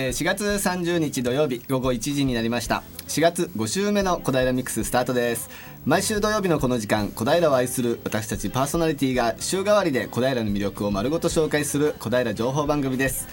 えー、4月30日土曜日午後1時になりました。4月5週目の小平ミックススタートです。毎週土曜日のこの時間小平を愛する私たちパーソナリティが週替わりで小平の魅力を丸ごと紹介する小平情報番組です。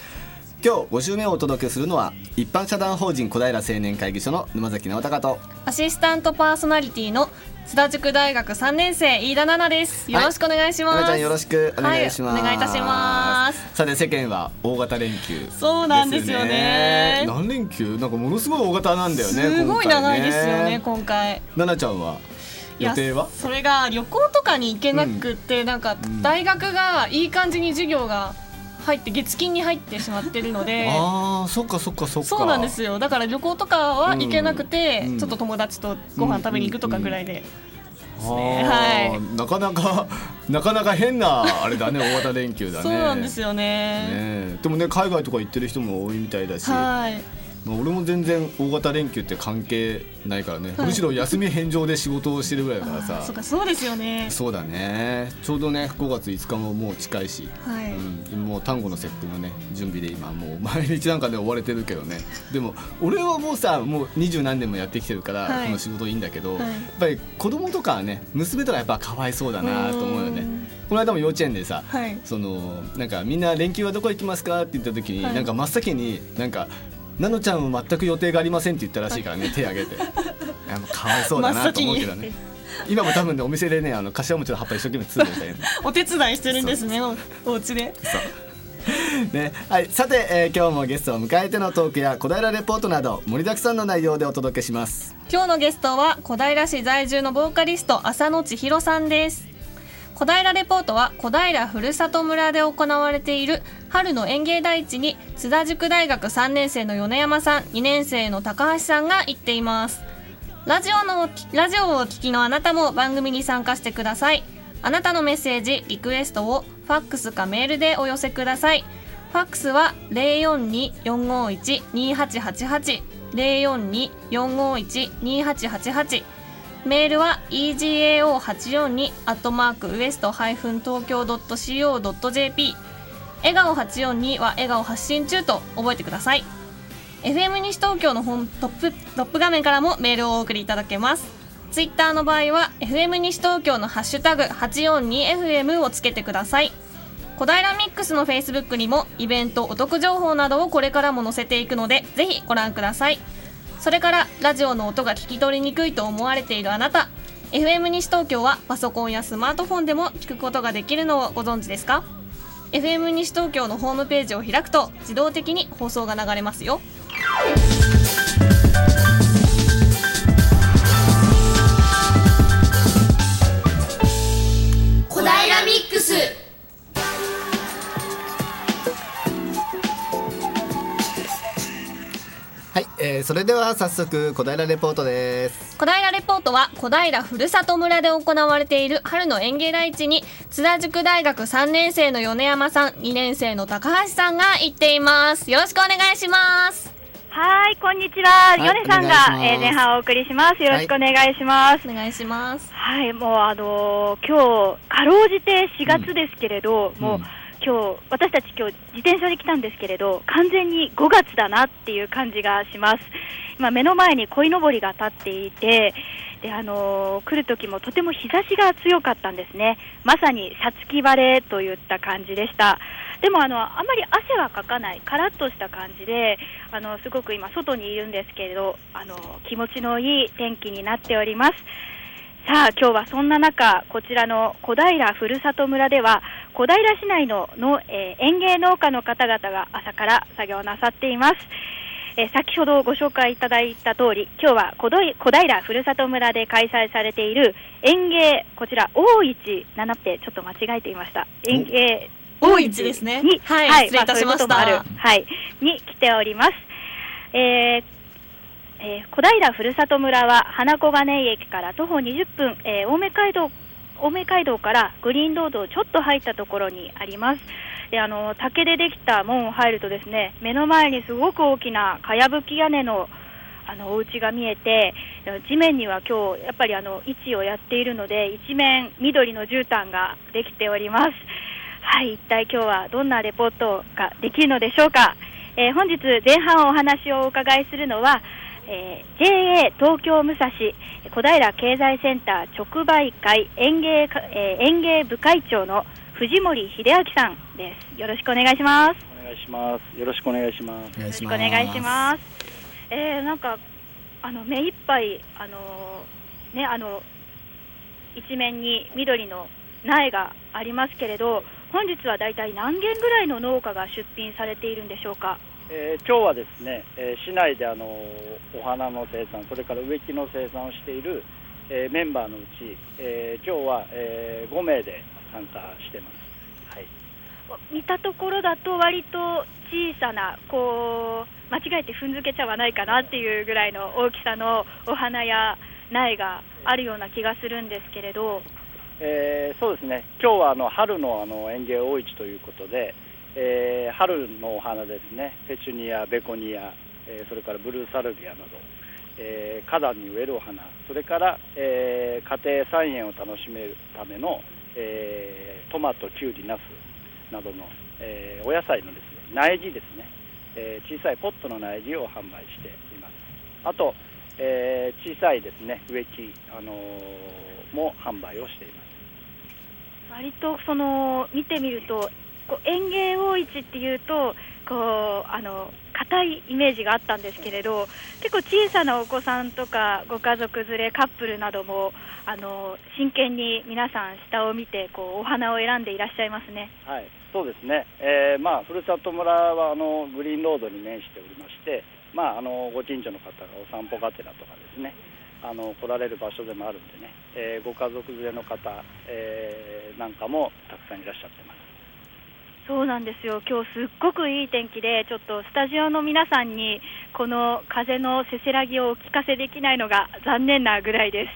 今日5週目をお届けするのは一般社団法人小平青年会議所の沼崎直隆とアシスタントパーソナリティの津田塾大学3年生飯田奈々です。よろしくお願いします、はい、ちゃんよろしくお願いします、はい、お願いいたします。さて世間は大型連休、ね、そうなんですよね。何連休？なんかものすごい大型なんだよねすごい長いですよね今回。奈々ちゃんは予定はそれが旅行とかに行けなくて、うん、なんか大学がいい感じに授業が入って月金に入ってしまってるので。ああそっかそっかそっか。そうなんですよ。だから旅行とかは行けなくて、うん、ちょっと友達とご飯食べに行くとかぐらいで。ね、はい、なかなかなかなか変なあれだね大型連休だね。そうなんですよね。ねでもね海外とか行ってる人も多いみたいだし、はい、まあ、俺も全然大型連休って関係ないからね、はい、むしろ休み返上で仕事をしてるぐらいだからさ。そうかそうですよね。そうだね。ちょうどね5月5日ももう近いし、はい。うん、もう単語の節句のね準備で今もう毎日なんかで追われてるけどね。でも俺はもうさもう二十何年もやってきてるから、はい、この仕事いいんだけど、はい、やっぱり子供とかはね娘とかやっぱかわいそうだなと思うよね。この間も幼稚園でさ、はい、そのなんかみんな連休はどこ行きますかって言った時に、なんか真っ先になんかなのちゃんは全く予定がありませんって言ったらしいからね手挙げて。かわいそうだなと思うけどね。今も多分ねお店でねあの柏餅の葉っぱ一生懸命包んでたよ お手伝いしてるんですね。おお家で。そう。ね。はい、さて、えー、今日もゲストを迎えてのトークや小平レポートなど盛りだくさんの内容でお届けします。今日のゲストは小平市在住のボーカリスト浅野千尋さんです。小平レポートは小平ふるさと村で行われている春の園芸大地に津田塾大学3年生の米山さん2年生の高橋さんが行っています。ラジオのラジオをお聞きのあなたも番組に参加してください。あなたのメッセージリクエストをファックスかメールでお寄せください。ファックスは042-451-2888 042-451-2888メールは egao842 アットマークウエストハイフン東京 .co.jp 笑顔842は笑顔発信中と覚えてください。FM 西東京のホームトップトップ画面からもメールをお送りいただけます。ツイッターの場合は FM 西東京のハッシュタグ 842FM をつけてください。小平ミックスのフェイスブックにもイベントお得情報などをこれからも載せていくのでぜひご覧ください。それからラジオの音が聞き取りにくいと思われているあなた。FM 西東京はパソコンやスマートフォンでも聞くことができるのをご存知ですか？FM 西東京のホームページを開くと自動的に放送が流れますよ。えー、それでは早速小平レポートです小平レポートは小平ふるさと村で行われている春の園芸大地に津田塾大学3年生の米山さん2年生の高橋さんが行っていますよろしくお願いしますはい、こんにちは。ヨネさんが、えー、前半お送りします。よろしくお願いします。はい、お願いします。はい、もうあのー、今日かろうじて4月ですけれど、うん、もう。うん今日私たち今日自転車で来たんですけれど完全に5月だなっていう感じがします。今目の前に鯉のぼりが立っていてであのー、来る時もとても日差しが強かったんですね。まさにさつき晴れといった感じでした。でもあのあまり汗はかかないカラッとした感じであのすごく今外にいるんですけれどあの気持ちのいい天気になっております。さあ今日はそんな中こちらの小平ふるさと村では小平市内のの、えー、園芸農家の方々が朝から作業なさっています。えー、先ほどご紹介いただいた通り、今日は小小平ふるさと村で開催されている園芸、こちら、大市7ってちょっと間違えていました。園芸大市ですね。に、はい、はい、失礼いたしました。まあ、はい、に来ております。えーえー、小平ふるさと村は花小金井駅から徒歩20分、えー、青梅街道青梅街道からグリーンロードをちょっと入ったところにあります。であの竹でできた門を入るとですね目の前にすごく大きなかやぶき屋根のあのお家が見えて地面には今日やっぱりあの位置をやっているので一面緑の絨毯ができております。はい一体今日はどんなレポートができるのでしょうか。えー、本日前半お話をお伺いするのは、えー、JA 東京武蔵小平経済センター直売会園芸,、えー、園芸部会長の藤森秀明さんです。よろしくお願いします。お願いします。よろしくお願いします。よろしくお願いします。えー、なんかあの目いっぱいあのねあの一面に緑の苗がありますけれど本日はだいたい何軒ぐらいの農家が出品されているんでしょうか？えー、今日はですね、えー、市内であのお花の生産、それから植木の生産をしている、えー、メンバーのうち、え今日は、え5名で参加してます。はい。見たところだと割と小さなこう間違えて踏んづけちゃわないかなっていうぐらいの大きさのお花や苗があるような気がするんですけれど。えー、そうですね、今日はあの春のあの園芸大市ということで、えー、春のお花ですね、ペチュニア、ベコニア、えー、それからブルーサルビアなど、えー、花壇に植えるお花、それから、えー、家庭菜園を楽しめるための、えー、トマト、キュウリ、ナスなどの、えー、お野菜のですね苗木ですね、えー、小さいポットの苗木を販売しています。あと、えー、小さいですね植木、あのー、も販売をしています。割とその見てみるとこう園芸大市っていうとこうあの硬いイメージがあったんですけれど結構小さなお子さんとかご家族連れカップルなどもあの真剣に皆さん下を見てこうお花を選んでいらっしゃいますね。はいそうですね、えーまあ、ふるさと村はあのグリーンロードに面しておりまして、まあ、あのご近所の方がお散歩がてらとかですねあの来られる場所でもあるんでね、えー、ご家族連れの方、えー、なんかもたくさんいらっしゃってます。そうなんですよ今日すっごくいい天気でちょっとスタジオの皆さんにこの風のせせらぎをお聞かせできないのが残念なぐらいです。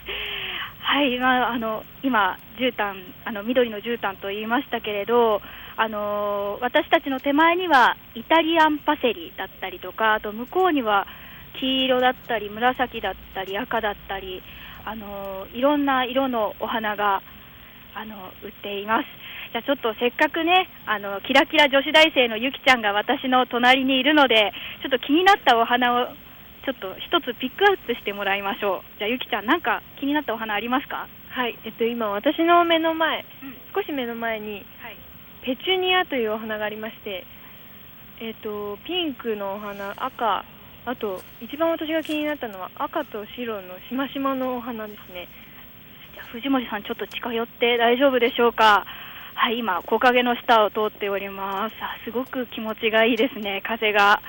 はい、まあ、あの今、絨毯あの緑の絨毯と言いましたけれど、あの私たちの手前にはイタリアンパセリだったりとか、あと向こうには黄色だったり紫だったり赤だったり、あのいろんな色のお花があの売っています。じゃあちょっとせっかくね、あのキラキラ女子大生のゆきちゃんが私の隣にいるので、ちょっと気になったお花をちょっと一つピックアップしてもらいましょう。じゃあゆきちゃん、なんか気になったお花ありますか？はい、えっと今私の目の前、うん、少し目の前に、はい、ペチュニアというお花がありまして、えっとピンクのお花、赤あと一番私が気になったのは赤と白のしましまのお花ですね。じゃあ藤森さんちょっと近寄って大丈夫でしょうか？はい今木陰の下を通っております。すごく気持ちがいいですね風が。あ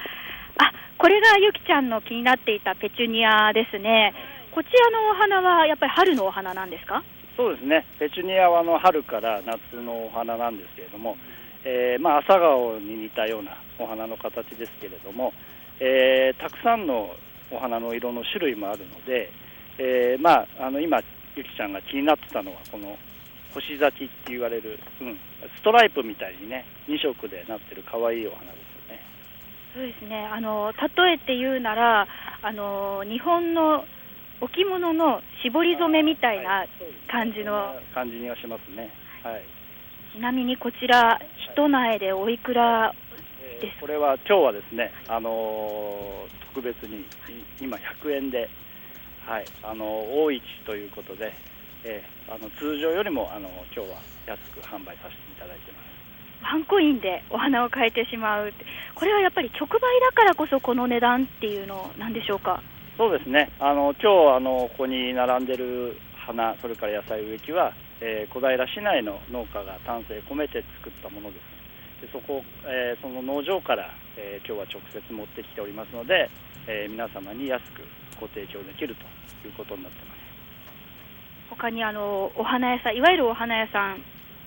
これがゆきちゃんの気になっていたペチュニアですね。こちらのお花はやっぱり春のお花なんですか？そうですね。ペチュニアはの春から夏のお花なんですけれども、えー、まあ、朝顔に似たようなお花の形ですけれども、えー、たくさんのお花の色の種類もあるので、えー、まあ、あの今、ゆきちゃんが気になってたのはこの星咲きって言われる、うん、ストライプみたいにね2色でなってる可愛いお花ですよね。そうですねあの例えて言うならあの日本の置物の絞り染めみたいな感じの、はい、感じにはしますね。はい。ちなみにこちら一苗でおいくらですこれは今日はですね、あのー、特別に今100円で、はいあのー、大市ということで、えー、あの通常よりもあの今日は安く販売させていただいてます。ワンコインでお花を変えてしまうこれはやっぱり直売だからこそこの値段っていうのなんでしょうか？そうですね。あの今日あのここに並んでる花それから野菜植木は、えー、小平市内の農家が丹精込めて作ったものです。でそこ、えー、その農場から、えー、今日は直接持ってきておりますので、えー、皆様に安くご提供できるということになってます他にあのお花屋さんいわゆるお花屋さん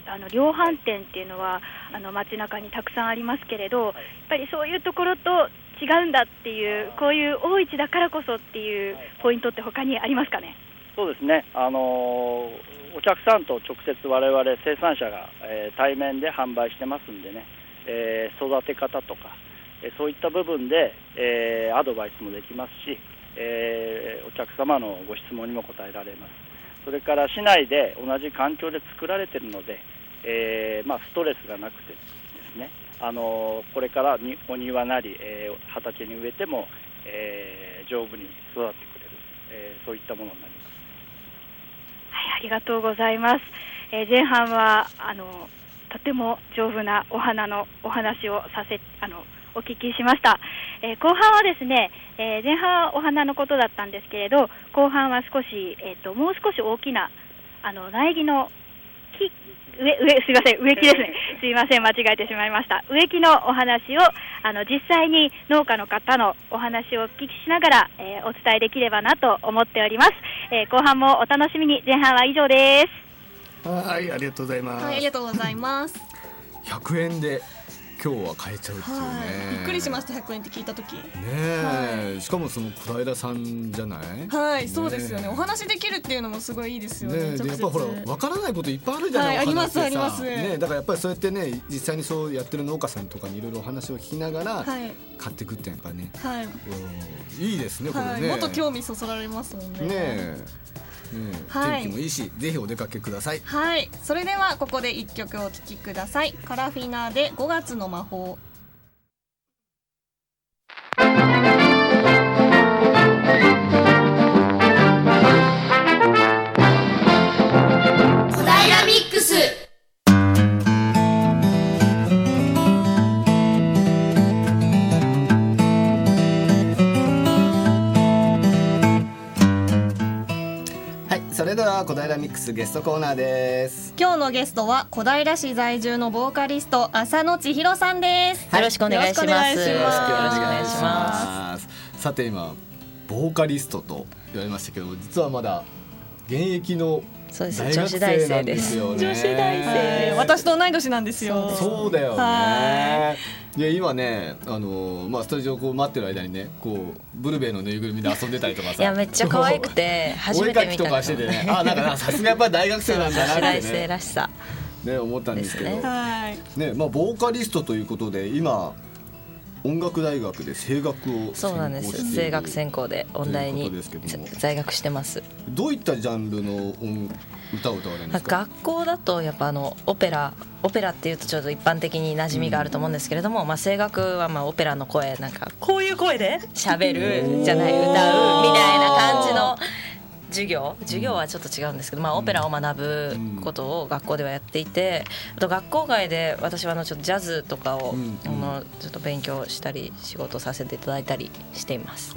あの量販店っていうのはあの街中にたくさんありますけれど、やっぱりそういうところと違うんだっていうこういう大市だからこそっていうポイントって他にありますかね？そうですね、あのーお客さんと直接我々生産者が、えー、対面で販売してますんでね、えー、育て方とか、えそういった部分で、えアドバイスもできますし、えお客様のご質問にも答えられますそれから市内で同じ環境で作られているので、えまあ、ストレスがなくてですねあのこれからにお庭なり、えー、畑に植えても、えー、丈夫に育ってくれる、えー、そういったものになります。はい、ありがとうございます。えー、前半はあのとても丈夫なお花のお話をさせあのお聞きしました、えー、後半はですね、えー、前半はお花のことだったんですけれど後半は少し、えーと、もう少し大きなあの苗木の木植植すみません植木ですね。すみません間違えてしまいました。植木のお話をあの実際に農家の方のお話をお聞きしながら、えー、お伝えできればなと思っております、え後半もお楽しみに。前半は以上です。はいありがとうございます、はい、ありがとうございます。100円で今日は買えちゃうっていうね、びっくりしました100円って聞いた時。ねえ、はい、しかもその小平さんじゃない？はいそうですよね。お話できるっていうのもすごいいいですよねねやっぱほらわからないこといっぱいあるじゃない、はい、ありますあります。ねだからやっぱりそうやってね実際にそうやってる農家さんとかにいろいろお話を聞きながら買っていくってやっぱね、はい、いいですねこれね、もっと興味そそられますもんね。ねうん、はい、天気もいいしぜひお出かけください。はい。それではここで一曲お聴きください。カラフィナで5月の魔法では小平ミックスゲストコーナーです。今日のゲストは小平市在住のボーカリスト浅野千尋さんです、よろしくお願いします。よろしくお願いします。さて今ボーカリストと言われましたけど実はまだ現役のそうです。女子大生です、ね、女子大生、私と同い年なんですよ。そうだよね。い。や今ねあのまあスタジオこう待ってる間にねこうブルベイのぬいぐるみで遊んでたりとかさ。いやめっちゃ可愛くて初めて見たとかしててね。あなんかさすがやっぱり大学生なんだなってね。女 子大生らしさね思ったんですけど。ねねまあボーカリストということで今音楽大学で声楽をそうなんです。声楽専攻で音大に在学してます。どういったジャンルの音歌を歌われるんですか？学校だとやっぱあのオペラオペラっていうとちょっと一般的に馴染みがあると思うんですけれども、まあ、声楽はまあオペラの声なんかこういう声で？喋るじゃない歌うみたいな感じの授業授業はちょっと違うんですけど、まあ、オペラを学ぶことを学校ではやっていてあと学校外で私はあのちょっとジャズとかを、あのちょっと勉強したり仕事させていただいたりしています。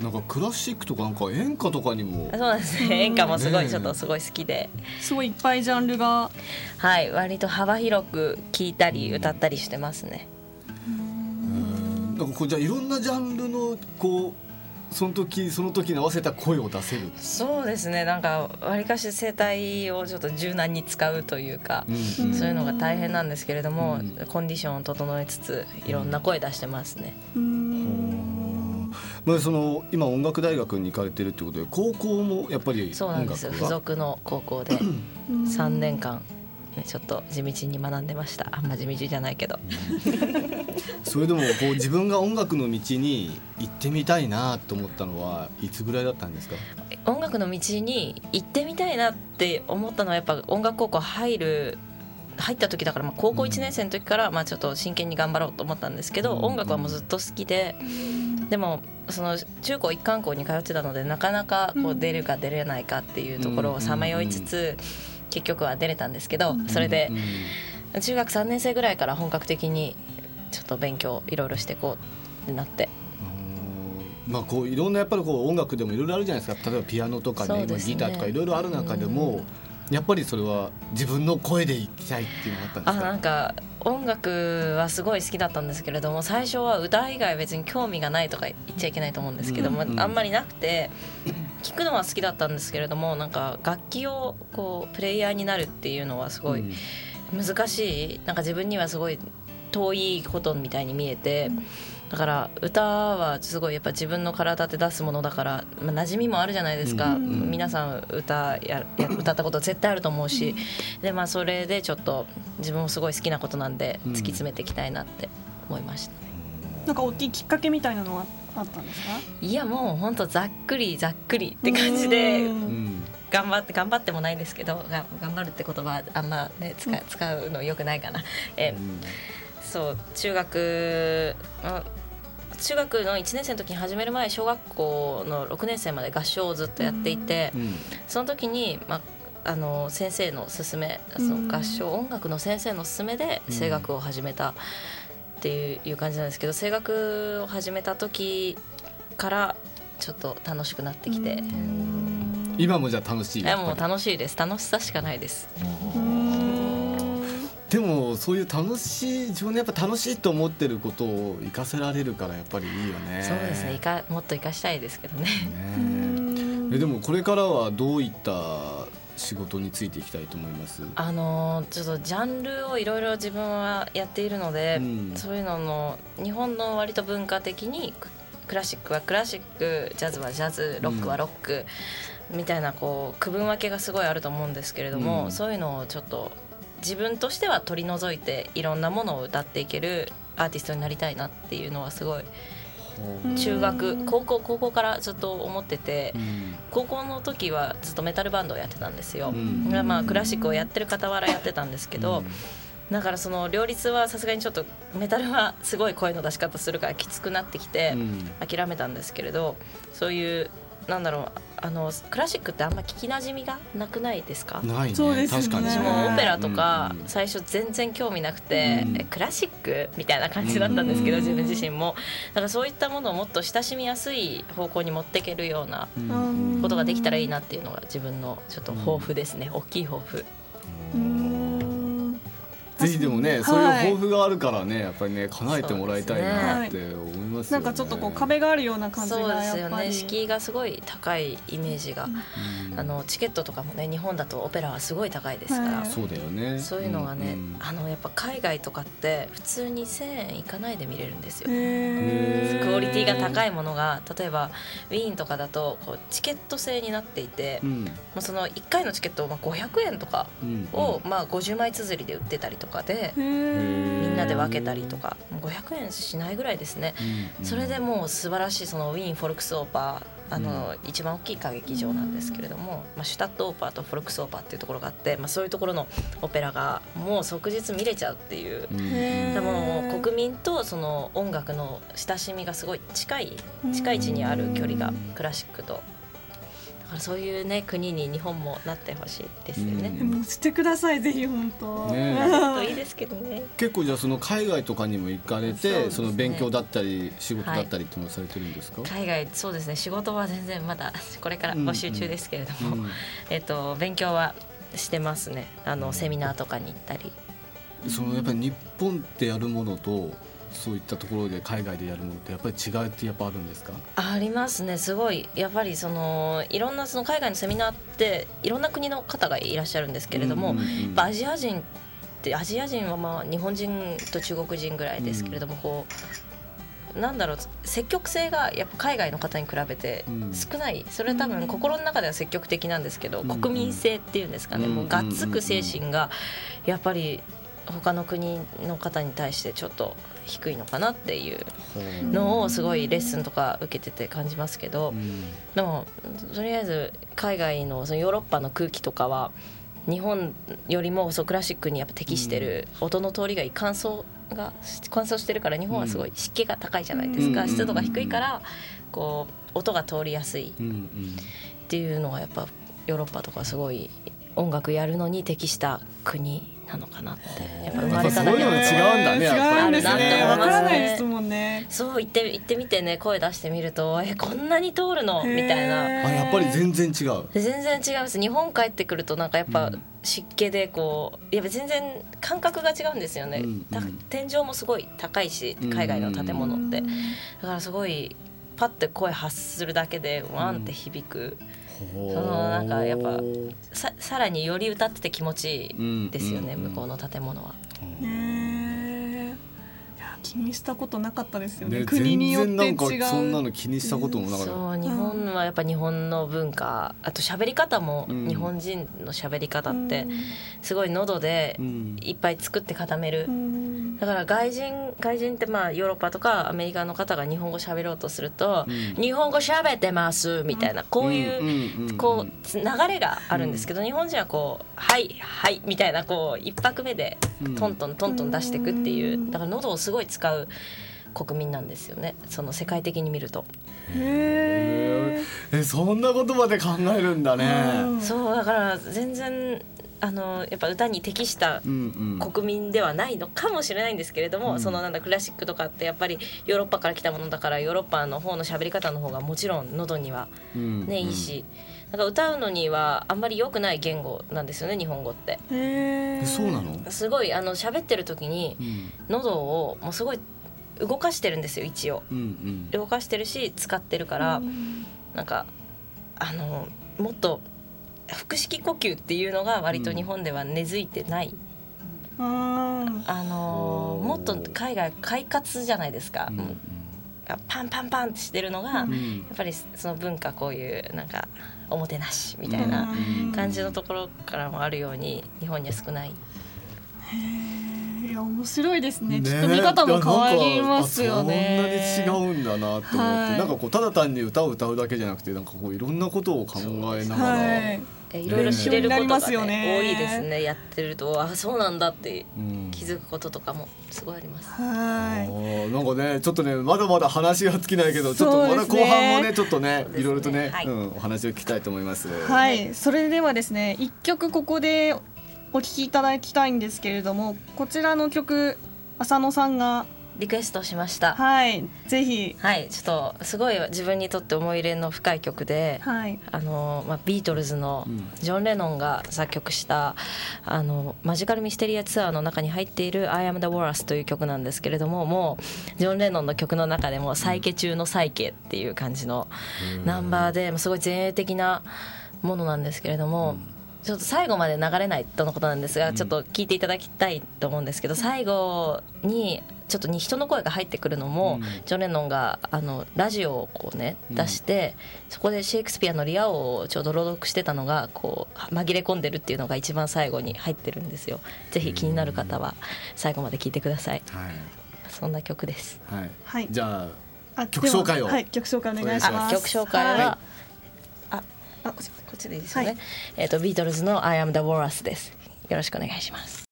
なんかクラシックとかなんか演歌とかにも。そうですね。演歌もすごいちょっとすごい好きで、すごいいっぱいジャンルが。はい。割と幅広く聴いたり歌ったりしてますね。なんかこうじゃあいろんなジャンルのこうその時その時に合わせた声を出せる。そうですね。なんかわりかし声帯をちょっと柔軟に使うというか、うん、そういうのが大変なんですけれども、うん、コンディションを整えつついろんな声出してますね。まあ、その今音楽大学に行かれてるってことで高校もやっぱりそうなんです。付属の高校で 3年間ちょっと地道に学んでました。あんま地道じゃないけど。それでもこう自分が音楽の道に行ってみたいなと思ったのはいつぐらいだったんですか？音楽の道に行ってみたいなって思ったのはやっぱ音楽高校入る入った時だから、まあ、高校1年生の時から、まあ、ちょっと真剣に頑張ろうと思ったんですけど、音楽はもうずっと好きで、でもその中高一貫校に通ってたのでなかなかこう出るか出れないかっていうところをさまよいつつ、結局は出れたんですけどそれで中学3年生ぐらいから本格的にちょっと勉強いろいろしていこうってなって。まあ、こういろんなやっぱりこう音楽でもいろいろあるじゃないですか。例えばピアノとかね、ねギターとかいろいろある中でも、やっぱりそれは自分の声でいきたいっていうのがあったんですか？あなんか音楽はすごい好きだったんですけれども最初は歌以外別に興味がないとか言っちゃいけないと思うんですけども、うんうん、あんまりなくて聞くのは好きだったんですけれどもなんか楽器をこうプレイヤーになるっていうのはすごい難しい。なんか自分にはすごい遠いことみたいに見えて。だから歌はすごいやっぱ自分の体で出すものだから、まあ、馴染みもあるじゃないですか、うん、皆さん歌やや歌ったこと絶対あると思うし、でまあ、それでちょっと自分もすごい好きなことなんで突き詰めていきたいなって思いました、なんか大きいきっかけみたいなのは？あったんですか？いやもう本当ざっくりざっくりって感じで頑張って頑張ってもないですけど頑張るって言葉あんまね使使うのよくないかな。えそう中学、まあ、中学の1年生の時に始める前小学校の6年生まで合唱をずっとやっていて、うん、その時に、まあ、あの先生の勧めその合唱音楽の先生の勧めで声楽を始めたっていう感じなんですけど声楽を始めた時からちょっと楽しくなってきて。今もじゃ楽しい？もう楽しいです。楽しさしかないです。でもそういう楽しい自分のやっぱ楽しいと思ってることを生かせられるからやっぱりいいよね。そうですね。いかもっと生かしたいですけどね。ねえでもこれからはどういった仕事についていきたいと思います。あのちょっとジャンルをいろいろ自分はやっているので、うん、そういうのの日本の割と文化的にクラシックはクラシックジャズはジャズロックはロック、うん、みたいなこう区分分けがすごいあると思うんですけれども、うん、そういうのをちょっと自分としては取り除いていろんなものを歌っていけるアーティストになりたいなっていうのはすごい中学高校高校からずっと思ってて、うん、高校の時はずっとメタルバンドをやってたんですよ、うん、まあクラシックをやってる傍らやってたんですけど、うん、だからその両立はさすがにちょっとメタルはすごい声の出し方するからきつくなってきて諦めたんですけれどそういうなんだろうあのクラシックってあんま聞きなじみがなくないですか？ないね。そうですね。確かに私もオペラとか最初全然興味なくて、うん、クラシックみたいな感じだったんですけど、うん、自分自身も。だからそういったものをもっと親しみやすい方向に持っていけるようなことができたらいいなっていうのが自分のちょっと抱負ですね。大きい抱負。ぜひでもね、そういう抱負があるからねやっぱりね叶えてもらいたいなって思います、ね、なんかちょっとこう壁があるような感じがそうですよね。敷居がすごい高いイメージが、うん、あのチケットとかもね日本だとオペラはすごい高いですから、はい、そうだよね。そういうのがね、うん、あのやっぱ海外とかって普通に1000円いかないで見れるんですよ。クオリティが高いものが例えばウィーンとかだとこうチケット制になっていて、うん、もうその1回のチケットをまあ500円とかを、まあ50枚綴りで売ってたりとかで。みんなで分けたりとか500円しないぐらいですね、うんうん、それでもう素晴らしいそのウィーンフォルクスオーパーあの、うん、一番大きい歌劇場なんですけれども、まあ、シュタットオーパーとフォルクスオーパーっていうところがあって、まあ、そういうところのオペラがもう即日見れちゃうっていう、でも国民とその音楽の親しみがすごい近い近い位置にある距離がクラシックとからそういうね国に日本もなってほしいですよね。もうしてくださいぜひ本当。ね、いいですけどね。結構じゃあその海外とかにも行かれてそ、ね,、の勉強だったり仕事だったりっていうのをされてるんですか？はい、海外そうですね仕事は全然まだこれから募集中ですけれども、うんうん、えっと勉強はしてますね。あのセミナーとかに行ったり。そのやっぱり日本でやるものとそういったところで海外でやるものってやっぱり違いってやっぱあるんですか？ありますね。すごいやっぱりそのいろんなその海外のセミナーっていろんな国の方がいらっしゃるんですけれども、うんうんうん、アジア人ってアジア人はまあ日本人と中国人ぐらいですけれども、うん、こうなんだろう積極性がやっぱ海外の方に比べて少ない、それは多分心の中では積極的なんですけど、国民性っていうんですかね、もうがっつく精神がやっぱり他の国の方に対してちょっと低いのかなっていうのをすごいレッスンとか受けてて感じますけど、でもとりあえず海外のそのヨーロッパの空気とかは日本よりもそうクラシックにやっぱ適してる音の通りがいい乾燥が乾燥してるから日本はすごい湿気が高いじゃないですか、湿度が低いからこう音が通りやすい。っていうのがやっぱヨーロッパとかすごい音楽やるのに適した国なのかなってやっぱ生まれただけで違うんだね違うんですねわからないですもんね。そう言って言ってみてね声出してみるとえこんなに通るの？みたいな。あやっぱり全然違う。全然違います日本帰ってくるとなんかやっぱ湿気でこうやっぱ全然感覚が違うんですよね、うんうん、天井もすごい高いし海外の建物って。だからすごいパッて声発するだけでワンって響く、そのなんかやっぱささらにより歌ってて気持ちいいですよね、向こうの建物は。気にしたことなかったですよね。ね国によって違う。そんなの気にしたこともなかった。そう日本はやっぱ日本の文化、あと喋り方も日本人の喋り方ってすごい喉でいっぱい作って固める。だから外人外人ってまあヨーロッパとかアメリカの方が日本語喋ろうとすると「日本語喋ってます」みたいなこういうこう流れがあるんですけど日本人はこう「はいはい」みたいなこう一拍目でトントントントン出していくっていうだから喉をすごい使う国民なんですよね。その世界的に見ると。へえそんなことまで考えるんだね。そうだから全然あのやっぱ歌に適した国民ではないのかもしれないんですけれども、うん、そのなんだクラシックとかってやっぱりヨーロッパから来たものだからヨーロッパの方の喋り方の方がもちろん喉にはね、うん、いいし。なんか歌うのにはあんまり良くない言語なんですよね日本語って。へそうなの？すごいあの喋ってる時に喉をもうすごい動かしてるんですよ一応、うんうん、動かしてるし使ってるから、うん、なんかあのもっと腹式呼吸っていうのが割と日本では根付いてない、うん、あのもっと海外快活じゃないですか、うん、パンパンパンってしてるのが、やっぱりその文化こういうなんかおもてなしみたいな感じのところからもあるように日本には少ない。へいや面白いですね、ね、きっと見方も変わりますよね。そんなに違うんだなと思って、はい、なんかこうただ単に歌を歌うだけじゃなくてなんかこういろんなことを考えながら、はいいろいろ知れることが、ねね、多いですねやってると。あそうなんだって気づくこととかもすごいあります。はい。なんかねちょっとねまだまだ話が尽きないけどちょっとまだ後半もねちょっとねいろいろとね、はい、うん、お話を聞きたいと思います。はい、それではですね一曲ここでお聴きいただきたいんですけれどもこちらの曲浅野さんがリクエストしました。はい。ぜひ。はい。ちょっとすごい自分にとって思い入れの深い曲で、はい、あのまあ、ビートルズのジョン・レノンが作曲したあのマジカルミステリアツアーの中に入っている「I am the Walrus」という曲なんですけれどももうジョン・レノンの曲の中でも「サイケ中のサイケ」っていう感じのナンバーですごい前衛的なものなんですけれども、うん。ちょっと最後まで流れないとのことなんですが、ちょっと聞いていただきたいと思うんですけど最後にちょっとに人の声が入ってくるのも、ジョン・レノンがあのラジオをこうね出して、そこでシェイクスピアの「リア王」をちょうど朗読してたのがこう紛れ込んでるっていうのが一番最後に入ってるんですよ。ぜひ気になる方は最後まで聞いてください。はい、そんな曲です。はい。じゃあ曲紹介を。はい、曲紹介お願いします。曲紹介は、あ、あ、こっちでいいですよね。えっ、とビートルズの I am the Walrus です。よろしくお願いします。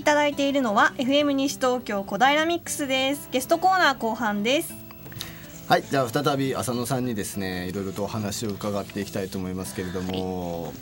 いただいているのは FM 西東京小平ミックスです。ゲストコーナー後半です。はいじゃあ再び浅野さんにですねいろいろとお話を伺っていきたいと思いますけれども、はい、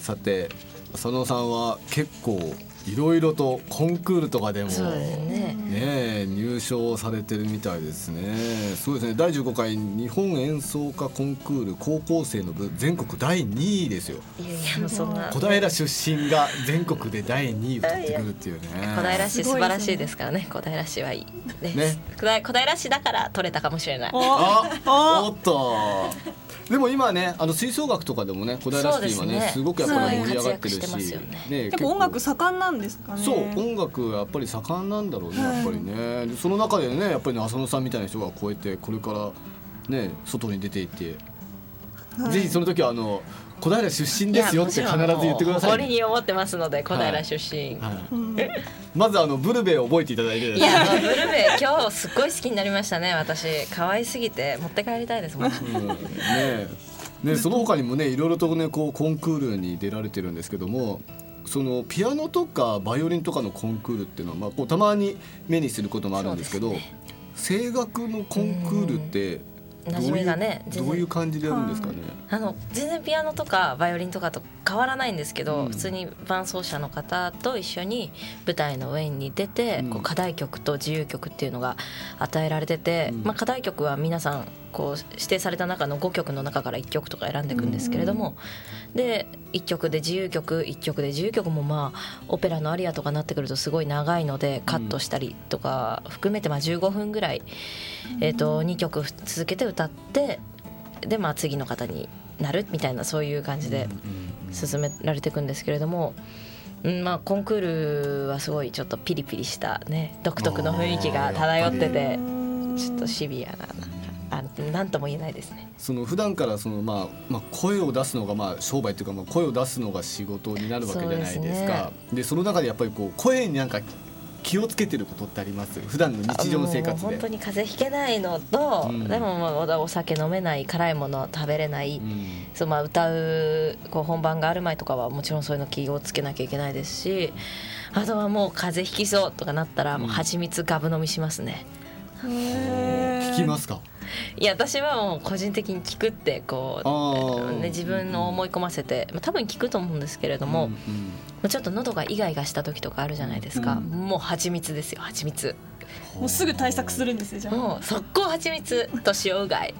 さて浅野さんは結構いろいろとコンクールとかでもね。ね入賞されてるみたいですね。そうですね。第15回日本演奏家コンクール高校生の部全国第2位ですよ。いやいやそんな。小平出身が全国で第2位を取ってくるっていうね。小平市素晴らしいですからね。小平市はいいね。小平市だから取れたかもしれない。おっとでも今ねあの吹奏楽とかでもね小平市今ねすごくやっぱり盛り上がってるし、ね、結構。音楽盛んなんですかね。そう音楽やっぱり盛んなんだろうねやっぱりね。その中でねやっぱりね浅野さんみたいな人がこうやってこれからね外に出ていって、ぜひその時はあの小平出身ですよって必ず言ってください、ね、誇りに思ってますので小平出身、はい。はい、まずあのブルベを覚えていただいて。いやブルベ今日すっごい好きになりましたね私。可愛すぎて持って帰りたいですもん、うん、ねねその他にもねいろいろとねこうコンクールに出られてるんですけどもそのピアノとかバイオリンとかのコンクールっていうのは、まあ、こうたまに目にすることもあるんですけど、ね、声楽のコンクールって馴染みがねどういう感じでやるんですかね。あの全然ピアノとかバイオリンとかと変わらないんですけど、うん、普通に伴奏者の方と一緒に舞台の上に出て、うん、こう課題曲と自由曲っていうのが与えられてて、うん、まあ、課題曲は皆さんこう指定された中の5曲の中から1曲とか選んでいくんですけれども、で1曲で自由曲1曲で自由曲もまあオペラのアリアとかになってくるとすごい長いのでカットしたりとか含めてまあ15分ぐらい、えー、と2曲続けて歌ってでまあ次の方になるみたいなそういう感じで進められていくんですけれども、うんまあ、コンクールはすごいちょっとピリピリしたね独特の雰囲気が漂っててちょっとシビアな。あなんとも言えないですね。その普段からそのまあまあ声を出すのがまあ商売というかまあ声を出すのが仕事になるわけじゃないですか。で、ね、その中でやっぱりこう声になんか気をつけてることってあります？普段の日常の生活で。本当に風邪ひけないのと、うん、でもまあお酒飲めない辛いもの食べれない、うん、そうまあ歌うこう本番がある前とかはもちろんそういうの気をつけなきゃいけないですしあとはもう風邪ひきそうとかなったらもう蜂蜜ガブ飲みしますね。うん、聞きますか？いや私はもう個人的に聞くってこう、ね、自分の思い込ませて、まあ、多分聞くと思うんですけれども、うんうん、ちょっと喉がイガイガした時とかあるじゃないですか、うん、もう蜂蜜ですよ蜂蜜。もうすぐ対策するんですよじゃあ。もう速攻蜂蜜と塩うがい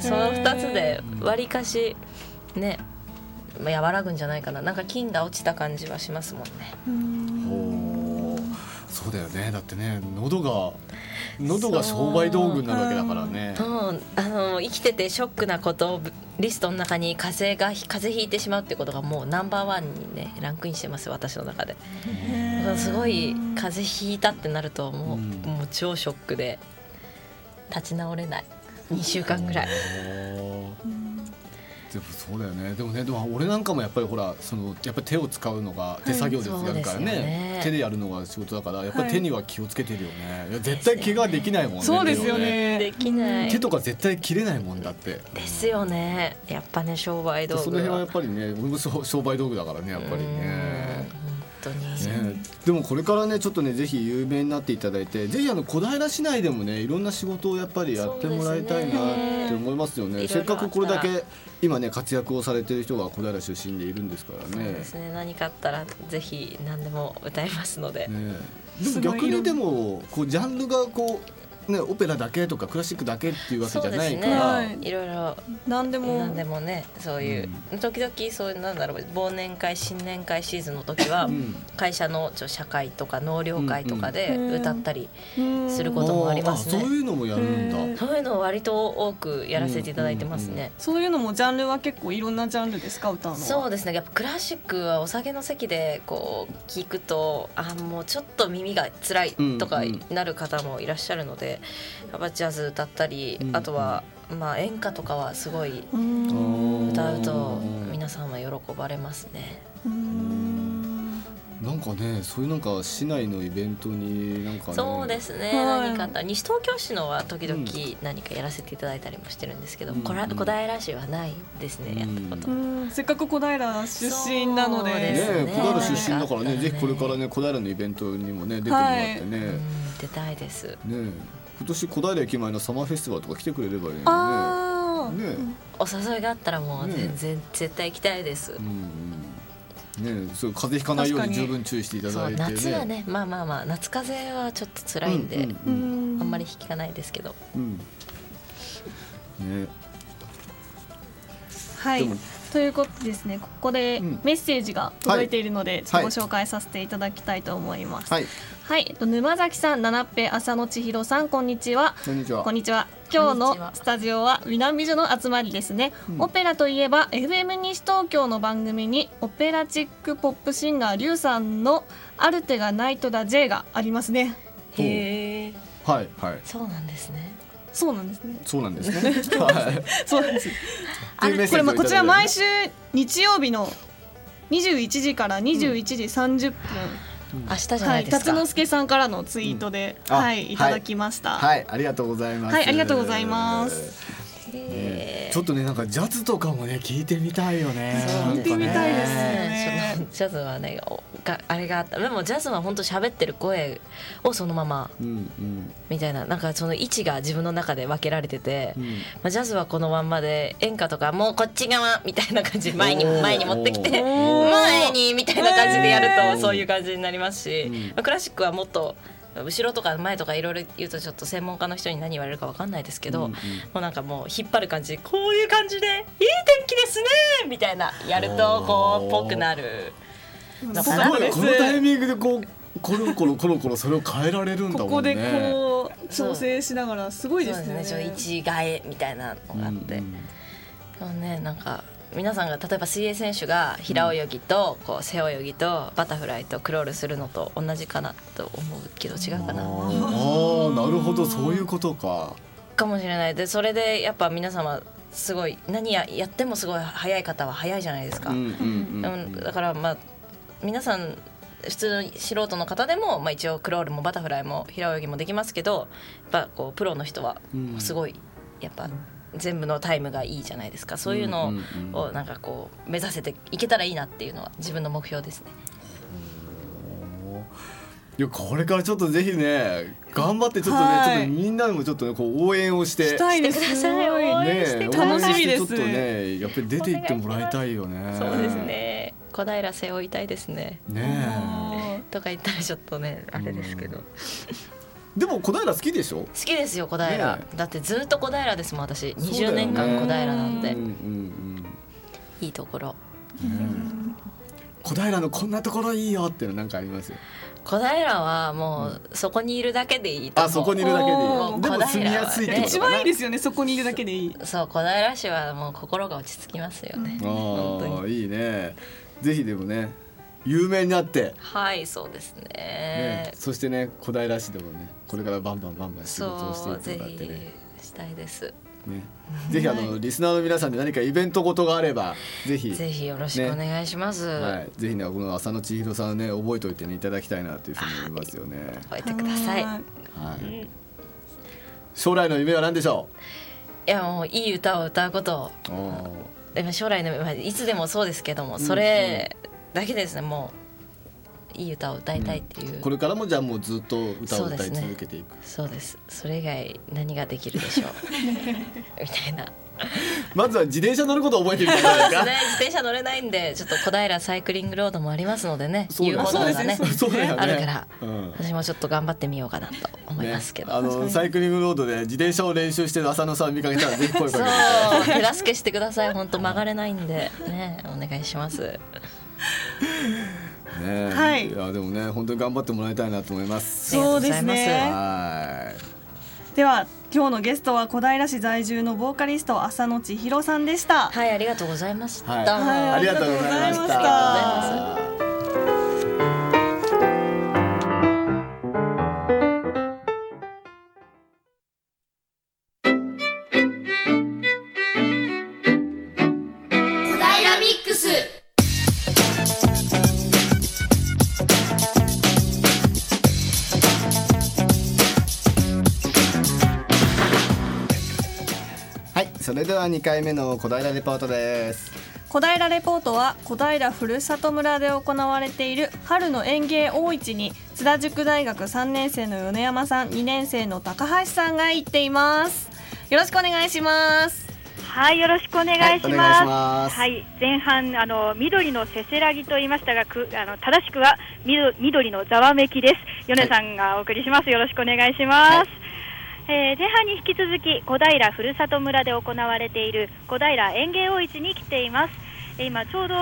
その2つでわりかしね和らぐんじゃないかな。なんか菌が落ちた感じはしますもんねそうだよねだってね喉が喉が商売道具になるわけだからね。そうあの生きててショックなことリストの中に風邪が風邪ひいてしまうってことがもうナンバーワンにねランクインしてます私の中で。すごい風邪ひいたってなるともう,、もう超ショックで立ち直れない2週間ぐらい。でもそうだよね。でもねでも俺なんかもやっぱりほらそのやっぱり手を使うのが手作業でやるからね。ね、手でやるのが仕事だからやっぱり手には気をつけてるよね、いや絶対怪我できないもんねそうですよね。できない。手とか絶対切れないもんだって。ですよね。やっぱね商売道具その辺はやっぱりね商売道具だからねやっぱりね当に、ね、でもこれからねちょっとねぜひ有名になっていただいてぜひあの小平市内でもねいろんな仕事をやっぱりやってもらいたいなって思いますよね、ね、せっかくこれだけ今ね活躍をされてる人が小平出身でいるんですからね。そうですね。何かあったらぜひ何でも歌いますので、ね、でも逆にでもこうジャンルがこうね、オペラだけとかクラシックだけっていうわけじゃないから、ね、い。ろい。ろ何でも。何でもねそういう、うん、時々そういうなんだろう忘年会新年会シーズンの時は、うん、会社のちょ社会とか納涼会とかで歌ったりすることもありますね、うん、そういうのもやるんだ。そういうのを割と多くやらせていただいてますね、そういうのもジャンルは結構いろんなジャンルですか？歌うのそうですね。やっぱクラシックはお酒の席でこう聞くとあもうちょっと耳が辛いとかなる方もいらっしゃるので、やっぱジャズ歌ったり、あとは、まあ、演歌とかはすごい歌うと皆さんは喜ばれますね。なんかねそういうなんか市内のイベントになんか、ね、そうですね、はい、何かあった。西東京市のは時々何かやらせていただいたりもしてるんですけど、うん、小平市はないですね、やったこと。せっかく小平出身なので。ね。ね小平出身だからね、ね、ぜひこれからね小平のイベントにもね出てもらってね、はい、出たいです。ね今年小平駅前のサマーフェスティバルとか来てくれればいいよね。ね。お誘いがあったらもう全然、絶対行きたいです、うんね、そう風邪ひかないように十分注意していただいて、ね、夏はねまあまあまあ夏風邪はちょっと辛いんで、うん。うん、あんまり引かないですけど、うん、ね。はい。ということですね。ここでメッセージが届いているので、ご紹介させていただきたいと思います。はいはい、沼崎さん、七っぺ浅野千尋さん、こんにちは。こんにちは。こんにちは。今日のスタジオは南女の集まりですね、うん、オペラといえば FM 西東京の番組にオペラチックポップシンガーリュウさんのアルテがナイトだ J がありますね。へえ。はいはい。そうなんですね。そうなんですね。そうなんですね。はい。そうなんです。これまこちら毎週日曜日の21時から21時30分。うん。明日じゃないですか、はい、辰之助さんからのツイートで、うん、はいいただきました、はい、ありがとうございます。はいありがとうございますね、ちょっとねなんかジャズとかもね聞いてみたいよね。聞いてみたいですね。ジャズはねがあれがあった。でもジャズは本当喋ってる声をそのまま、うんうん、みたいな。なんかその位置が自分の中で分けられてて、うん、まあ、ジャズはこのまんまで演歌とかもうこっち側みたいな感じ前に前に持ってきて前にみたいな感じでやるとそういう感じになりますし、まあ、クラシックはもっと後ろとか前とかいろいろ言うとちょっと専門家の人に何言われるか分かんないですけど、うんうん、もうなんかもう引っ張る感じこういう感じで「いい天気ですね!」みたいなやるとこうぽくなる。のかなこのタイミングでこうコロコロコロコロそれを変えられるんだもんね。ここでこう調整しながらすごいですね。ね。一替えみたいなのがあって、うんうん、ねなんか皆さんが例えば水泳選手が平泳ぎとこう背泳ぎとバタフライとクロールするのと同じかなと思うけど違うかな。ああなるほどそういうことか。かもしれないでそれでやっぱ皆様すごい何ややってもすごい早い方は早いじゃないですか。だからまあ皆さん普通の素人の方でも、まあ、一応クロールもバタフライも平泳ぎもできますけどやっぱこうプロの人はすごいやっぱ全部のタイムがいいじゃないですか。そういうのをなんかこう目指せていけたらいいなっていうのは自分の目標ですね。いやこれからちょっとぜひね頑張ってちょっとね、はい、ちょっとみんなでもちょっとねこう応援をして。したい。ですね楽しみです。ちょっとねやっぱり出ていってもらいたいよね。そうですね。小平背負いたいですね。ねとか言ったらちょっとねあれですけど、でも小平好きでしょ？好きですよ小平、ね、だってずっと小平ですもん私。20年間小平なんで、うんうんうん、いいところ、うん、小平のこんなところいいよっていうのなんかあります？よ小平はもうそこにいるだけでいいとあそこにいるだけでいい。でも住みやすいって一番いいですよねそこにいるだけでいい。そう小平市はもう心が落ち着きますよね、ああいいね。ぜひでもね有名になって。はいそうですね、ね、そしてね小平市でもねこれからバンバンバンバン仕事をしていってもらってね。したいです。ね、ぜひあの、リスナーの皆さんで何かイベントごとがあればぜひぜひよろしくお願いします、はい、ぜひねこの浅野千尋さんね覚えておいて、ね、いただきたいなというふうに思いますよね、覚えてください、はい、将来の夢は何でしょう？いやもういい歌を歌うことでも将来の夢いつでもそうですけどもそれだけですねもういい歌を歌いたいっていう、うん、これからもじゃあもうずっと歌を歌い続けていく。そうです、ね,、それ以外何ができるでしょう。みたいな。まずは自転車乗ることを覚えてみたいそうですね。自転車乗れないんでちょっと小平サイクリングロードもありますのでね。遊歩道がね、ね、あるから、うん、私もちょっと頑張ってみようかなと思いますけど、ね、あのサイクリングロードで自転車を練習してる浅野さん見かけたらぜひ声かけて手助けしてください。本当曲がれないんで。ね。お願いしますね、はい、いやでもね本当に頑張ってもらいたいなと思います。そうですね。はい。では今日のゲストは小平市在住のボーカリスト浅野千尋さんでした。はいありがとうございました、はい、ありがとうございましたは2回目の小平レポートです小平レポートは小平ふるさと村で行われている春の園芸大市に津田塾大学3年生の米山さん2年生の高橋さんが行っていますよろしくお願いしますはい、よろしくお願いします。はい、はい、前半あの緑のせせらぎと言いましたが、くあの正しくは緑のざわめきです。米さんがお送りします。よろしくお願いします。はいえー、前半に引き続き小平ふるさと村で行われている小平園芸大市に来ています、えー、今ちょうど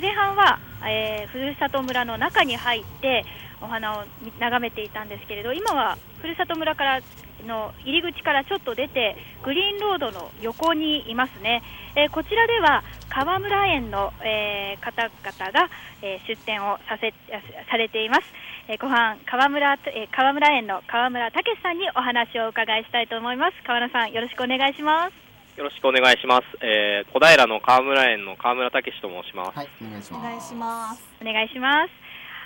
前半は、えー、ふるさと村の中に入ってお花を眺めていたんですけれど今はふるさと村からの入り口からちょっと出てグリーンロードの横にいますね、えー、こちらでは川村園の、えー、方々が、えー、出店をさせされています。えー、後半川村、えー、川村園の川村武さんにお話をお伺いしたいと思います。川村さんよろしくお願いします。よろしくお願いします、えー、小平の川村園の川村武と申します。はいお願いします。お願いします。お願いします。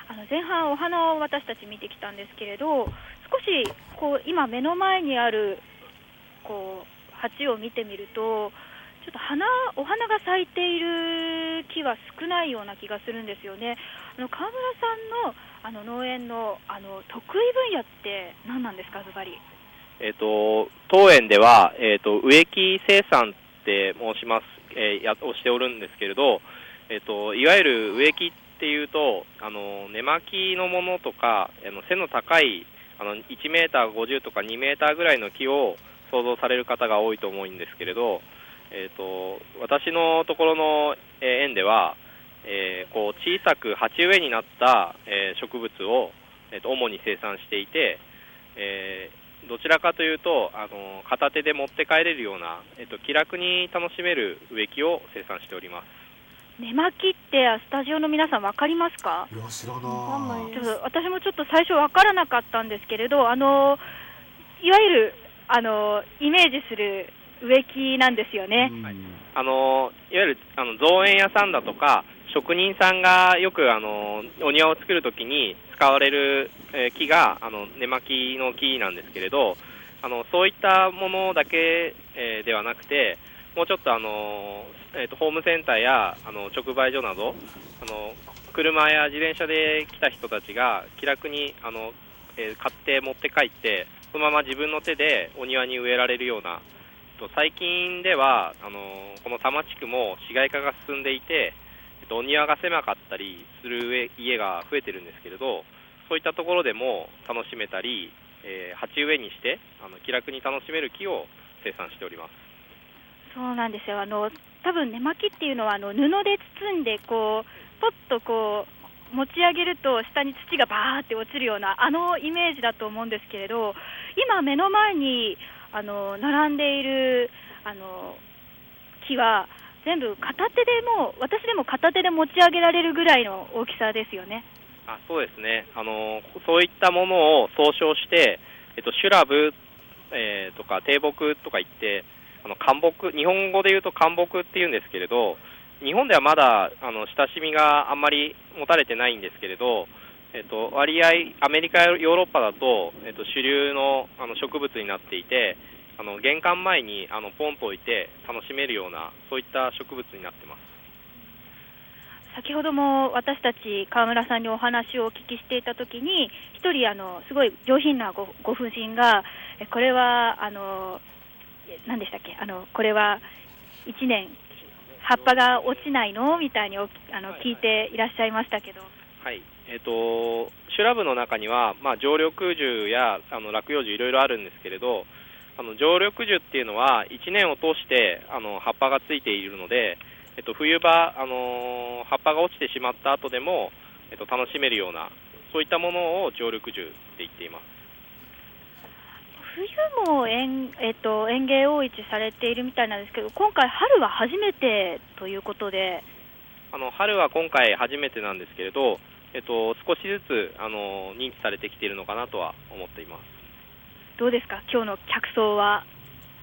あの前半お花を私たち見てきたんですけれど少しこう今目の前にあるこう鉢を見てみるとちょっと花お花が咲いている木は少ないような気がするんですよね。あの川村さんのあの農園のあの得意分野って何なんですか、ズバリ。えっ、と当園ではえっ、ー、と植木生産って申します、えー、やをしておるんですけれど、えっ、ー、といわゆる植木っていうとあの根巻きのものとかあの背の高いあの1メーター50とか2メーターぐらいの木を想像される方が多いと思うんですけれど、えーと、私のところの、え園では、えー、こう小さく鉢植えになった、えー、植物を、えーと、主に生産していて、えどちらかというとあの片手で持って帰れるような、えっと、気楽に楽しめる植木を生産しております。寝巻きってスタジオの皆さん分かりますか？いや知らなちょっと私もちょっと最初分からなかったんですけれどあのいわゆるあのイメージする植木なんですよね、はい、あのいわゆるあの造園屋さんだとか職人さんがよくあのお庭を作るときに使われる、えー、木があの根巻きの木なんですけれどあのそういったものだけ、えー、ではなくてもうちょっとあの、えーと、ホームセンターやあの直売所などあの車や自転車で来た人たちが気楽にあの、えー、買って持って帰ってそのまま自分の手でお庭に植えられるような最近ではあのこの多摩地区も市街化が進んでいてえっと、お庭が狭かったりする家が増えてるんですけれど、そういったところでも楽しめたり、えー、鉢植えにしてあの気楽に楽しめる木を生産しております。そうなんですよ、あの多分根巻きっていうのはあの布で包んでこう、ポッとこう持ち上げると下に土がバーって落ちるようなあのイメージだと思うんですけれど、今、目の前にあの並んでいるあの木は、全部片手でも私でも片手で持ち上げられるぐらいの大きさですよね。あそうですねあの、そういったものを総称して、えっと、シュラブ、えー、とか低木とか言って、あの木日本語で言うと漢木っていうんですけれど、日本ではまだあの親しみがあんまり持たれてないんですけれど、えっと、割合、アメリカ、ヨーロッパだと、えっと、主流のあの植物になっていて、あの玄関前にあのポンと置いて楽しめるようなそういった植物になってます。先ほども私たち川村さんにお話をお聞きしていたときに一人あのすごい上品なごご婦人がこれはあの何でしたっけ？あのこれは1年葉っぱが落ちないの？みたいにおあの聞いていらっしゃいましたけど。はいえーと、シュラブの中には、まあ、常緑樹やあの落葉樹いろいろあるんですけれどあの常緑樹っていうのは1年を通してあの葉っぱがついているので、えっと、冬場、あの葉っぱが落ちてしまった後でも、えっと、楽しめるようなそういったものを常緑樹って言っています。冬も園,、えっと、園芸大市されているみたいなんですけど今回、春は初めてということで。あの春は今回初めてなんですけれど、えっと、少しずつあの認知されてきているのかなとは思っています。どうですか、今日の客層は？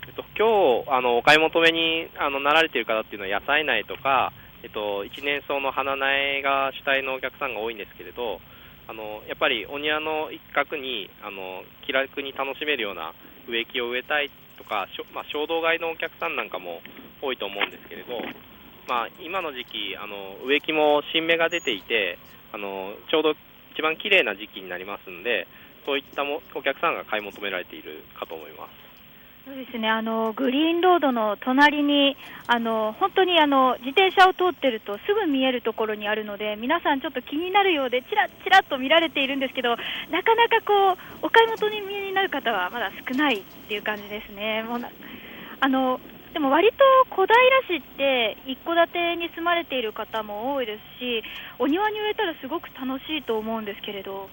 えっと、今日あのお買い求めにあのなられている方っていうのは野菜苗とか、えっと、一年草の花苗が主体のお客さんが多いんですけれどあのやっぱりお庭の一角にあの気楽に楽しめるような植木を植えたいとか、まあ、衝動買いのお客さんなんかも多いと思うんですけれど、まあ、今の時期あの植木も新芽が出ていてあのちょうど一番綺麗な時期になりますのでそういったもお客さんが買い求められているかと思います。そうですねあのグリーンロードの隣にあの本当にあの自転車を通ってるとすぐ見えるところにあるので皆さんちょっと気になるようでちらちらっと見られているんですけどなかなかこうお買い求めになる方はまだ少ないっていう感じですね。もうあのでも割と小平市って一戸建てに住まれている方も多いですしお庭に植えたらすごく楽しいと思うんですけれど。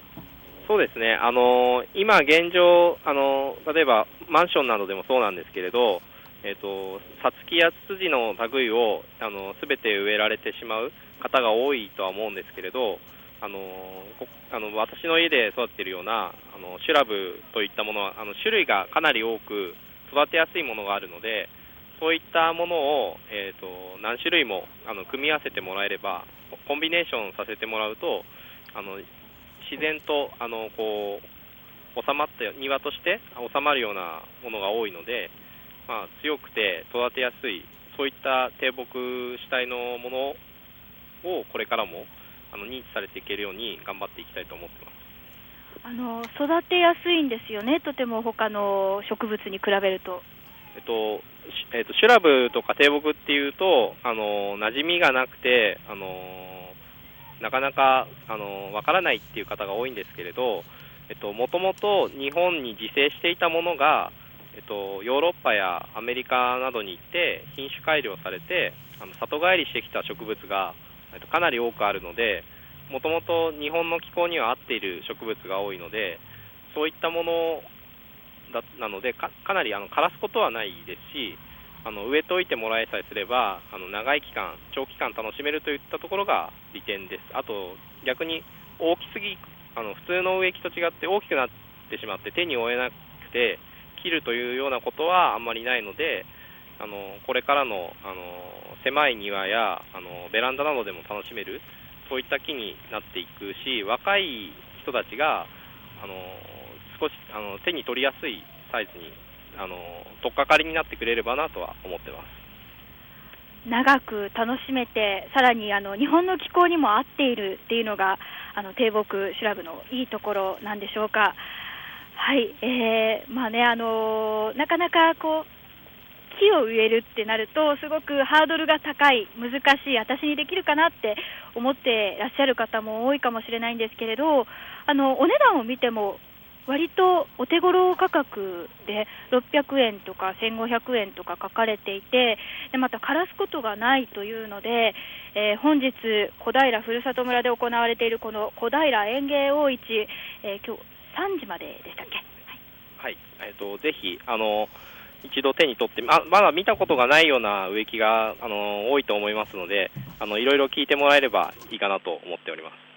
そうですね、あの今現状、あの例えばマンションなどでもそうなんですけれど、えーと、さつきやツツジの類をあの全て植えられてしまう方が多いとは思うんですけれど、あのあの私の家で育っているようなあのシュラブといったものはあの種類がかなり多く育てやすいものがあるので、そういったものを、えーと、と何種類もあの組み合わせてもらえれば、コンビネーションさせてもらうと、あの自然とあのこう収まった庭として収まるようなものが多いので、まあ、強くて育てやすいそういった低木主体のものをこれからもあの認知されていけるように頑張っていきたいと思ってますあの育てやすいんですよね、とても他の植物に比べると。えっとえっと、シュラブとか低木っていうとあの馴染みがなくてあのなかなかあのわからないっていう方が多いんですけれど、えっと、もともと日本に自生していたものが、えっと、ヨーロッパやアメリカなどに行って品種改良されてあの里帰りしてきた植物が、えっと、かなり多くあるのでもともと日本の気候には合っている植物が多いのでそういったものだなのでかなりあの枯らすことはないですしあの植えておいてもらえさえすればあの長い期間長期間楽しめるといったところが利点です。あと逆に大きすぎあの普通の植木と違って大きくなってしまって手に負えなくて切るというようなことはあんまりないのであのこれからのあの狭い庭やあのベランダなどでも楽しめるそういった木になっていくし若い人たちがあのあの手に取りやすいサイズにあの取っかかりになってくれればなとは思ってます長く楽しめて、さらにあの日本の気候にも合っているっていうのが、あの低木シュラブのいいところなんでしょうか。はい、えー、まあね、あのなかなかこう木を植えるってなると、すごくハードルが高い、難しい、私にできるかなって思ってらっしゃる方も多いかもしれないんですけれど、あのお値段を見ても、割とお手頃価格で600円とか1500円とか書かれていて、でまた枯らすことがないというので、えー、本日、小平ふるさと村で行われているこの小平園芸大市、えー、今日3時まででしたっけ？はい、はい、えっ、ー、とぜひあの一度手に取ってままだ見たことがないような植木があの多いと思いますのであのいろいろ聞いてもらえればいいかなと思っております。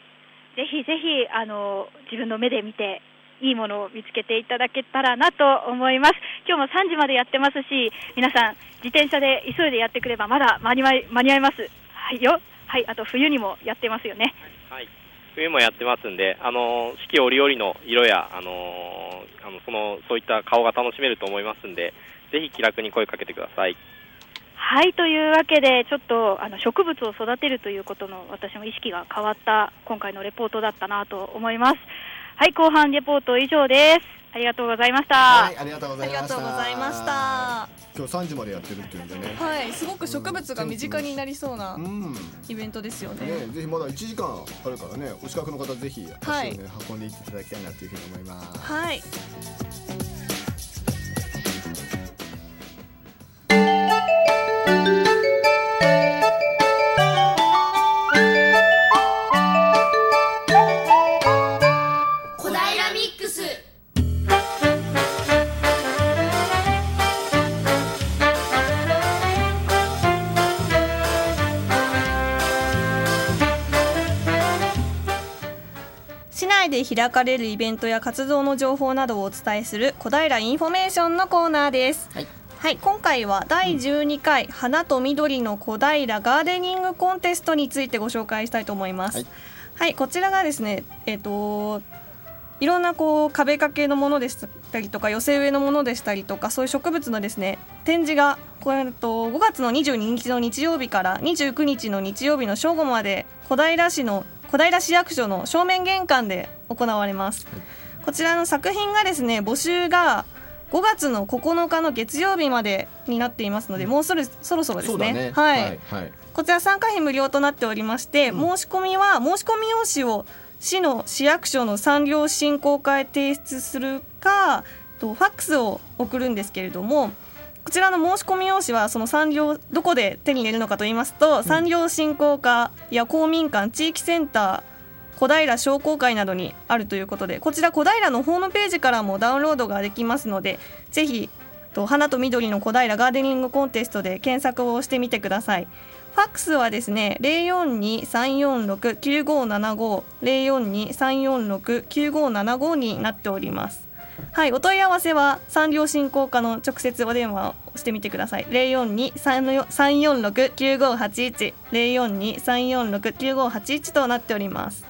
ぜひぜひあの自分の目で見ていいものを見つけていただけたらなと思います。今日も3時までやってますし皆さん自転車で急いでやってくればまだ間に合い間に合います。はいよ。はいあと冬にもやってますよね。はい。冬もやってますんであの四季折々の色やあのあのそのそういった顔が楽しめると思いますんでぜひ気楽に声かけてください。はいというわけでちょっとあの植物を育てるということの私も意識が変わった今回のレポートだったなと思いますはい後半レポート以上です。ありがとうございました。はいありがとうございました。ありがとうございました。今日三時までやってるっていうんでね。はいすごく植物が身近になりそうなイベントですよね。ねぜひまだ一時間あるからねお近くの方ぜひ足をね、はい、運んでいっていただきたいなというふうに思います。はいで開かれるイベントや活動の情報などをお伝えする小平インフォメーションのコーナーです。はい。はい、今回は第12回、花と緑の小平ガーデニングコンテストについてご紹介したいと思います。はい、はい、こちらがですね、えっ、ー、といろんなこう壁掛けのものでしたりとか寄せ植えのものでしたりとかそういう植物のですね展示がこれと5月の22日の日曜日から29日の日曜日の正午まで小平市の小平市役所の正面玄関で行われます、はい、こちらの作品がですね募集が5月の9日の月曜日までになっていますので、もうそろそろですね、ね、はい、はい、はい、こちら参加費無料となっておりまして、うん、申し込みは申し込み用紙を市の市役所の産業振興課へ提出するかとファックスを送るんですけれどもこちらの申し込み用紙はその産業どこで手に入れるのかと言いますと、うん、産業振興課や公民館地域センター小平商工会などにあるということでこちら小平のホームページからもダウンロードができますのでぜひと花と緑の小平ガーデニングコンテストで検索をしてみてくださいファックスはですね042-346-9575 042-346-9575になっておりますはい、お問い合わせは産業振興課の直接お電話をしてみてください。零四二三三四六九五八一零四二三四六九五八一となっております。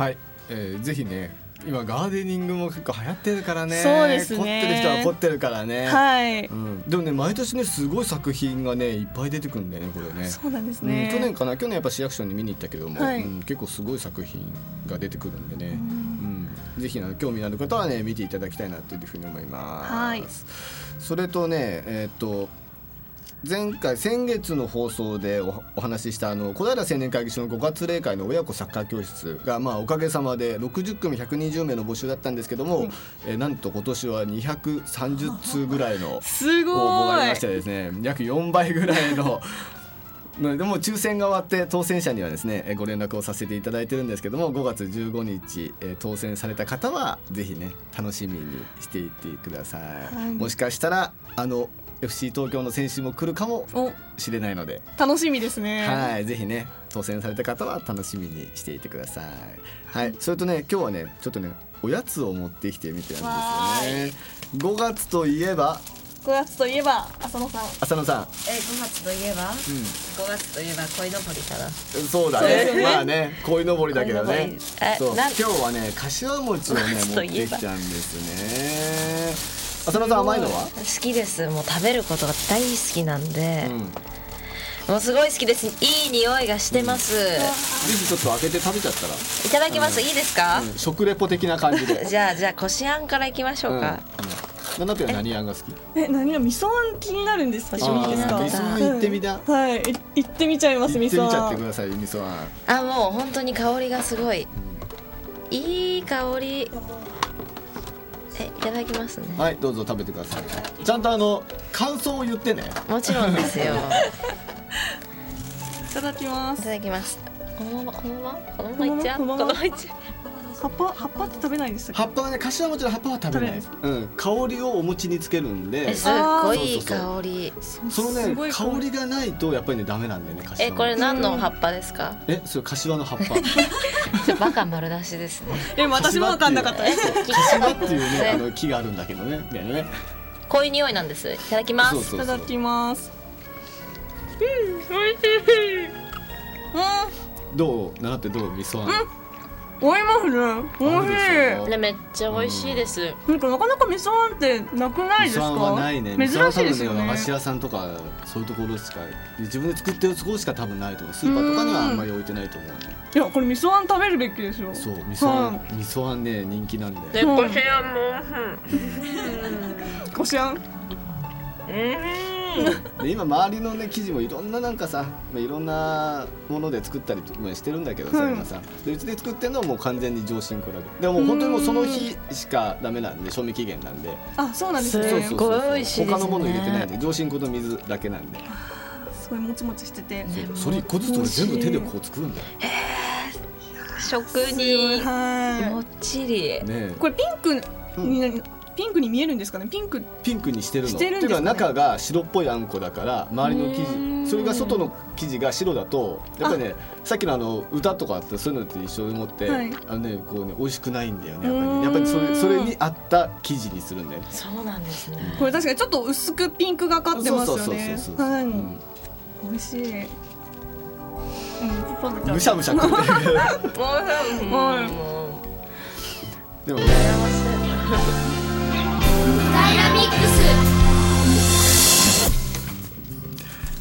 はい、えー、ぜひね。今ガーデニングも結構流行ってるからね。そうですね。凝ってる人は凝ってるからね。はい、うん、でもね毎年ねすごい作品がねいっぱい出てくるんだよねこれね。そうなんですね、うん、去年かな？去年やっぱ市役所に見に行ったけども、はい、うん、結構すごい作品が出てくるんでね、ぜひ興味のある方はね見ていただきたいなというふうに思います。はい、それとねえっ、と前回先月の放送でお話ししたあの小平青年会議所の5月例会の親子サッカー教室が、まあ、おかげさまで60組120名の募集だったんですけども、うん、えなんと今年は230通ぐらいの 応募がありましてですね約4倍ぐらい のでも抽選が終わって当選者にはですねご連絡をさせていただいてるんですけども5月15日当選された方はぜひね楽しみにしていってください、はい、もしかしたらあの FC 東京の選手も来るかもしれないので。楽しみですね。はいぜひね当選された方は楽しみにしていてください。はいそれとね今日はねちょっとねおやつを持ってきてみてなんですよね。5月といえば？5月といえば浅野さん。浅野さん。え5月といえば、うん、5月といえば鯉のぼりかなそうだね、ね、まあね鯉のぼりだけどね。そう。今日はね柏餅をね持ってきたんですね浅野さん甘いのは？好きです。もう食べることが大好きなんで、うん、もうすごい好きです。いい匂いがしてます、うん、ぜひちょっと開けて食べちゃったら。いただきます、うん、いいですか、食レポ的な感じで。じゃあじゃあこしあんからいきましょうか、ナナペは何あんが好き？え、何が味噌あん気になるんですけどいいですか？味噌あん行ってみた。はい、行ってみちゃいます味噌あん。行ってみちゃってください味噌あん。あ、もう本当に香りがすごい。いい香り。えいただきますね。はいどうぞ食べてください。ちゃんとあの感想を言ってね。もちろんですよ。いただきます。いただきます。このままこのまま？このままいっちゃう？このままいっちゃう？葉っぱ葉っぱって食べないんです葉っぱはね柏餅の葉っぱは食べないうん。香りをお餅につけるんで。すっごい香り。そのね香り。がないとやっぱりねダメなんだよねえこれ何の葉っぱですか？えそれ柏の葉っぱ。じゃバカ丸出しですね。え私も分かんなかった。です柏っていうね あの木があるんだけどねね。こういう匂いなんです。いただきます。いただきます。うん美味しい。うん。どう？なってどう？味噌あん合い。ますね美味しい。ねめっちゃ美味しいです、なん。かなかなか味噌あんってなくないですか？味噌あんはないね。珍しいですよね。和菓子屋さんとかそういうところしか自分で作ってるところしか多分ないと思う。スーパーとかにはあんまり置いてないと思うね。いやこれ味噌あん食べるべきですよ。そう味噌あん、味噌あんね人気なんで。でこしあんもこしあん。うんで今周りのね生地もいろんななんかさいろんなもので作ったりしてるんだけどさ、今さ。でうちで作ってるのはもう完全に上新粉だけ。でも本当にもうその日しかダメなんで賞味期限なんであそうなんですねすごい美味しい他のもの入れてないんで上新粉と水だけなんで。すごいもちもちしてて。それ一個ずつ俺全部手でこう作るんだよ。食にもっちり、ね、これピンクにピンクに見えるんですかね？ピンク。ピンクにしてるの？してるんですか、ね、いうか中が白っぽいあんこだから周りの生地それが外の生地が白だとやっぱりねさっきのあの歌とかあってそういうのって一緒に持って、はい、あのねこうね美味しくないんだよねやっぱり、ね、やっぱりそれそれに合った生地にするんだよね。そうなんですね、これ確かにちょっと薄くピンクがかってますよね。はい、うん、美味しい。うん、むしゃむしゃ食ってる。でもねダイナミックス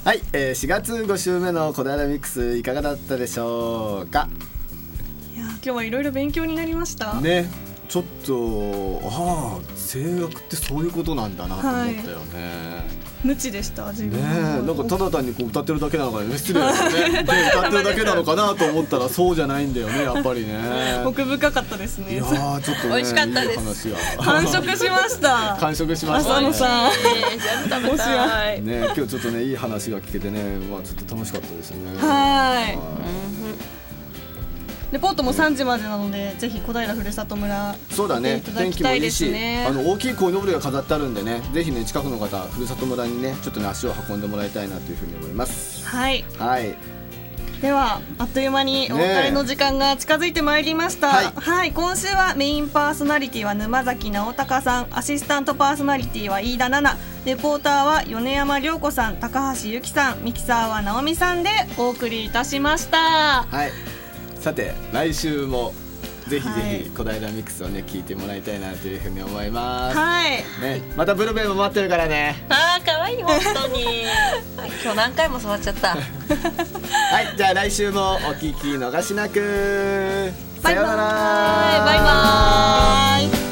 はい、えー、4月5週目の「コダイナミックス」いかがだったでしょうか？いや今日はいろいろ勉強になりました。ねちょっとああ声楽ってそういうことなんだなと思ったよね、はい無知でした自分。ねなんかただ単にこう歌ってるだけなのかね。失礼だよね。歌ってるだけなのかなと思ったらそうじゃないんだよね やっぱりね。奥深かったですね。いやちょっと、ね、美味しかったです。完食しました。完食しました、浅野さん、食べたい。ね今日ちょっとねいい話が聞けてねまあちょっと楽しかったですね。はいレポートも3時までなのでぜひ小平ふるさと村そうだね。天気もいいしあの大きい鯉のぼりが飾ってあるんでねぜひね近くの方ふるさと村にねちょっとね足を運んでもらいたいなというふうに思います。はい。はい。ではあっという間にお別れの時間が近づいてまいりました、はい、はい、今週はメインパーソナリティは沼崎直隆さんアシスタントパーソナリティは飯田奈々レポーターは米山涼子さん高橋由紀さんミキサーは直美さんでお送りいたしました。はいさて来週もぜひぜひ小平ミックスをね聞いてもらいたいなというふうに思います。はい。ね、またブルーベも待ってるからね。ああ可愛い本当に。今日何回も触っちゃった。はい、じゃあ来週もお聞き逃しなく。さようなら。バイバイ。